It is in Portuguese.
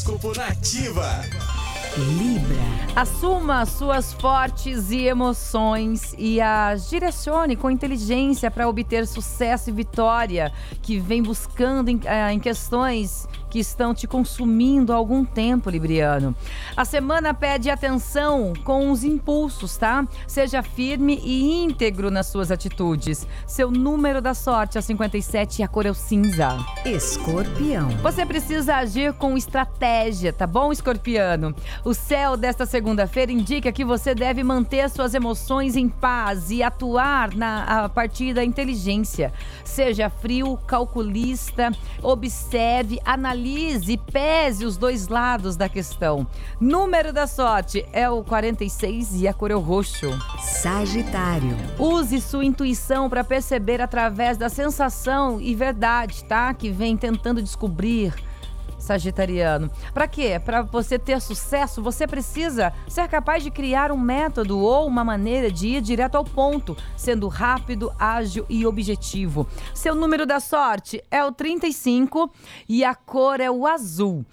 Horóscopo Nativa. Libra. Assuma suas fortes e emoções e as direcione com inteligência para obter sucesso e vitória que vem buscando em, eh, em questões que estão te consumindo há algum tempo, Libriano. A semana pede atenção com os impulsos, tá? Seja firme e íntegro nas suas atitudes. Seu número da sorte é 57 e a cor é o cinza. Escorpião. Você precisa agir com estratégia, tá bom, escorpiano? O céu desta segunda-feira indica que você deve manter suas emoções em paz e atuar na, a partir da inteligência. Seja frio, calculista, observe, analise e pese os dois lados da questão. Número da sorte é o 46 e a cor é o roxo. Sagitário. Use sua intuição para perceber através da sensação e verdade, tá? Que vem tentando descobrir. Sagitariano. Para quê? Para você ter sucesso, você precisa ser capaz de criar um método ou uma maneira de ir direto ao ponto, sendo rápido, ágil e objetivo. Seu número da sorte é o 35 e a cor é o azul.